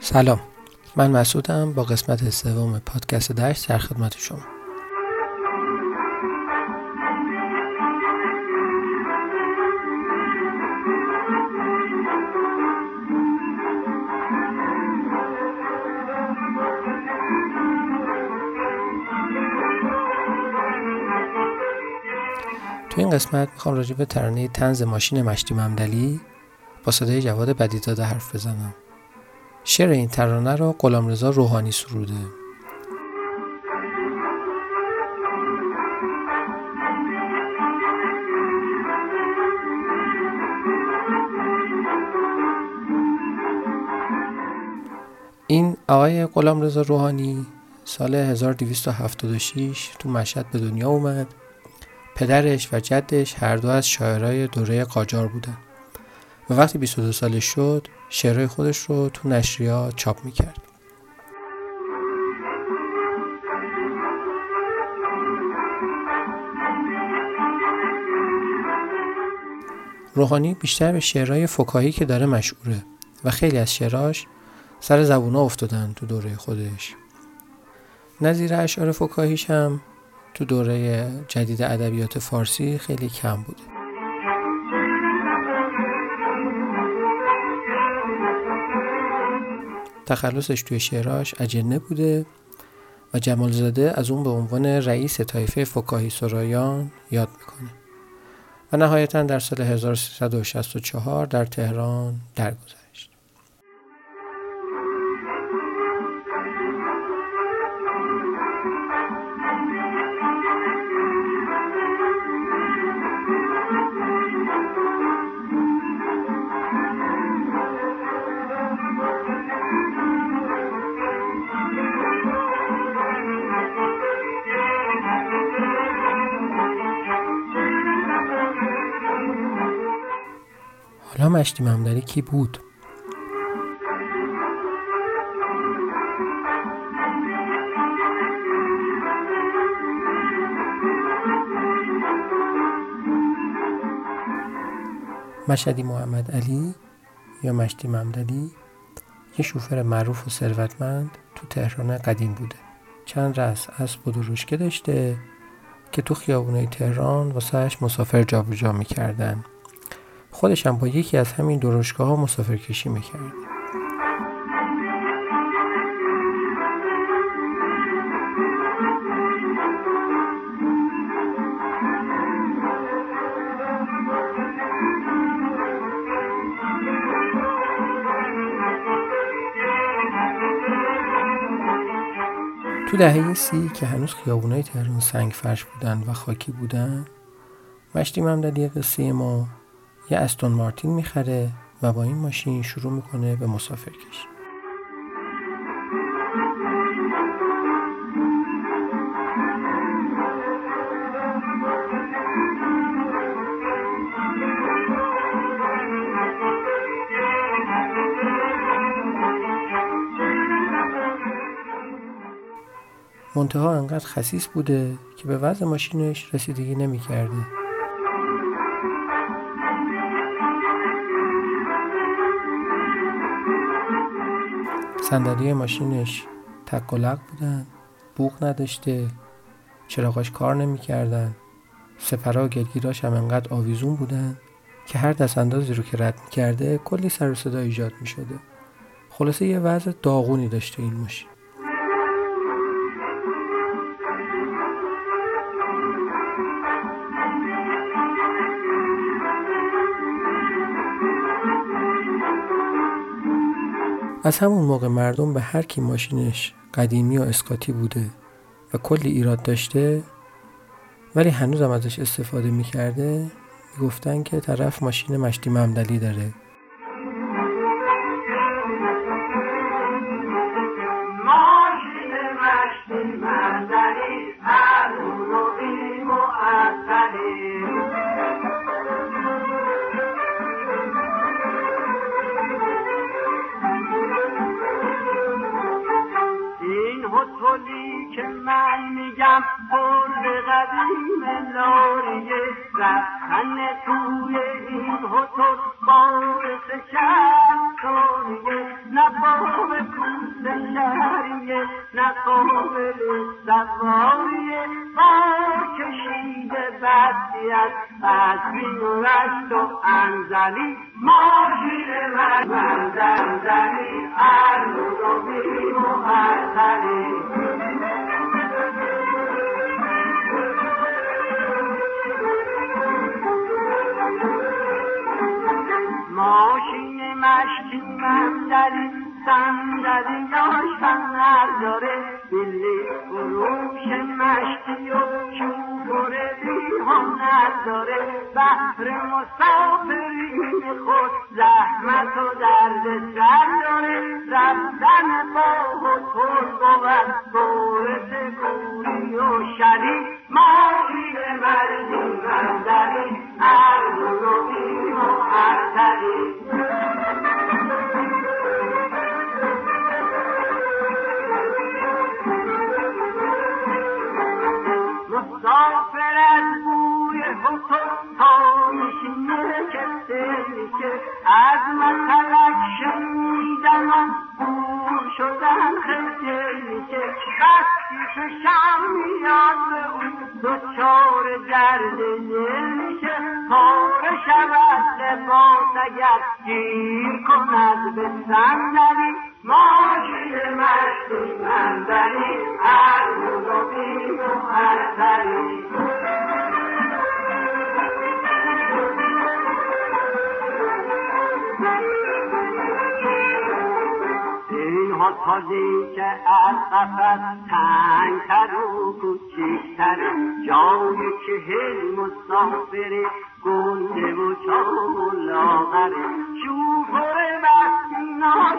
سلام. من مسعودم با قسمت سوم پادکست دشت در خدمت شما. تو این قسمت می‌خوام راجع به ترانه تنز ماشین مشتی ممدلی با صدای جواد بدیداده حرف بزنم. شعر این ترانه را غلامرضا روحانی سروده. این آقای غلامرضا روحانی سال 1276 تو مشهد به دنیا اومد. پدرش و جدش هر دو از شاعرای دوره قاجار بودن. و وقتی 22 سالش شد شعرهای خودش رو تو نشریات چاپ می‌کرد. روحانی بیشتر به شعرهای فکاهی که داره مشهوره و خیلی از شعراش سر زبونا افتادن تو دوره خودش. نظیر اشعار فکاهیش هم تو دوره جدید ادبیات فارسی خیلی کم بوده. تخلصش توی شعراش اجنه بوده و جمالزاده از اون به عنوان رئیس طایفه فکاهی سرایان یاد می‌کنه و نهایتا در سال 1364 در تهران درگذشت. حالا مشتی ممدلی کی بود؟ مشهدی محمد علی یا مشتی ممدلی یه شوفر معروف و ثروتمند تو تهران قدیم بوده. چند رس اسب و دروشکه داشته که تو خیابونای تهران واسهش مسافر جابجا می‌کردن. خودش هم با یکی از همین دروشگاه ها مسافر کشی می‌کرد تو دهه سی که هنوز خیابونای تهران سنگ فرش بودن و خاکی بودن مشتی ممددی قصه ما یه استون مارتین می‌خره و با این ماشین شروع می‌کنه به مسافر کشی. منتها انقدر خسیس بوده که به وضع ماشینش رسیدگی نمی‌کرده. صندلی ماشینش تک و لق بودن. بوغ نداشته. چراغاش کار نمی‌کردن. سپرها و گلگیراش هم انقدر آویزون بودن که هر دست اندازی رو که رد می‌کرده کلی سر و صدا ایجاد می‌شده. خلاصه یه وضع داغونی داشته این ماشین. از همون موقع مردم به هر کی ماشینش قدیمی و اسکاتی بوده و کلی ایراد داشته ولی هنوزم ازش استفاده می‌کرده می‌گفتن که طرف ماشین مشتی ممدلی داره. میگم پر قدیم لاریه رفتن توی این هتل باعث شرطوریه نه باب کوس شهریه نه قابل سواریه با کشیده بدی از قدرین و رشت و انزلی ماشین من من زنزلی ارمون و بیم و ماشین من داری صندلی داشتن داره بلی فروش مشکی و چوبر بی نداره بحر مسافرین خود زحمت و درد سر داره. رفتن با هتل بود مسافر از بوی حکم تا میشینه که از مثلک شنیدن و بور شدن خیلی میشه بستی فشم میاد به اون دوچار درد میشه پاره شود لباس اگر گیر کند به و تازی که از قفص تنگتر و کوچیکتر جای که هل مسافر گنده و چام و لاغره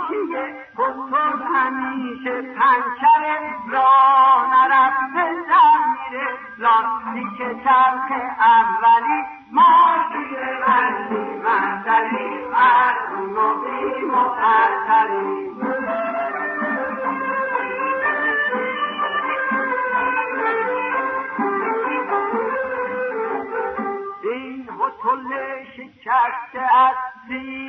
ناشیه خود همیشه پنچره راه نرفته در میره. لاستیک چرخ اولی ماشین مردی مندری ارزون و بیم و کل شکسته از سیستم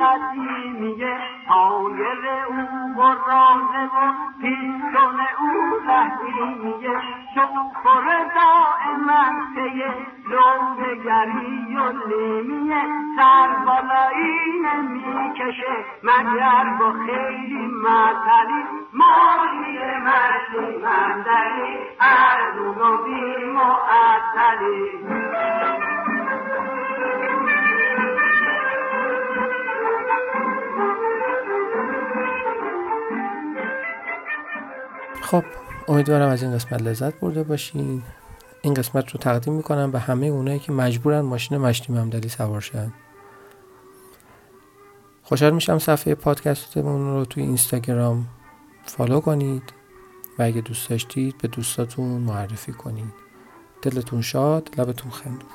قدیمیه تایر او و رازه و پیستون او زهریمیه شوفر دائما پیه لودگری و لیمیه سر بالایی نمی‌کشه مگر با خیلی مطلی ماشی مردی مندری ارزون و بی معطلی خب امیدوارم از این قسمت لذت برده باشین. این قسمت رو تقدیم می‌کنم به همه اونایی که مجبورن ماشین مشتی ممدلی سوار شن. خوشحال میشم صفحه پادکستمون رو توی اینستاگرام فالو کنید و اگه دوست داشتید به دوستاتون معرفی کنید. دلتون شاد لبتون خندون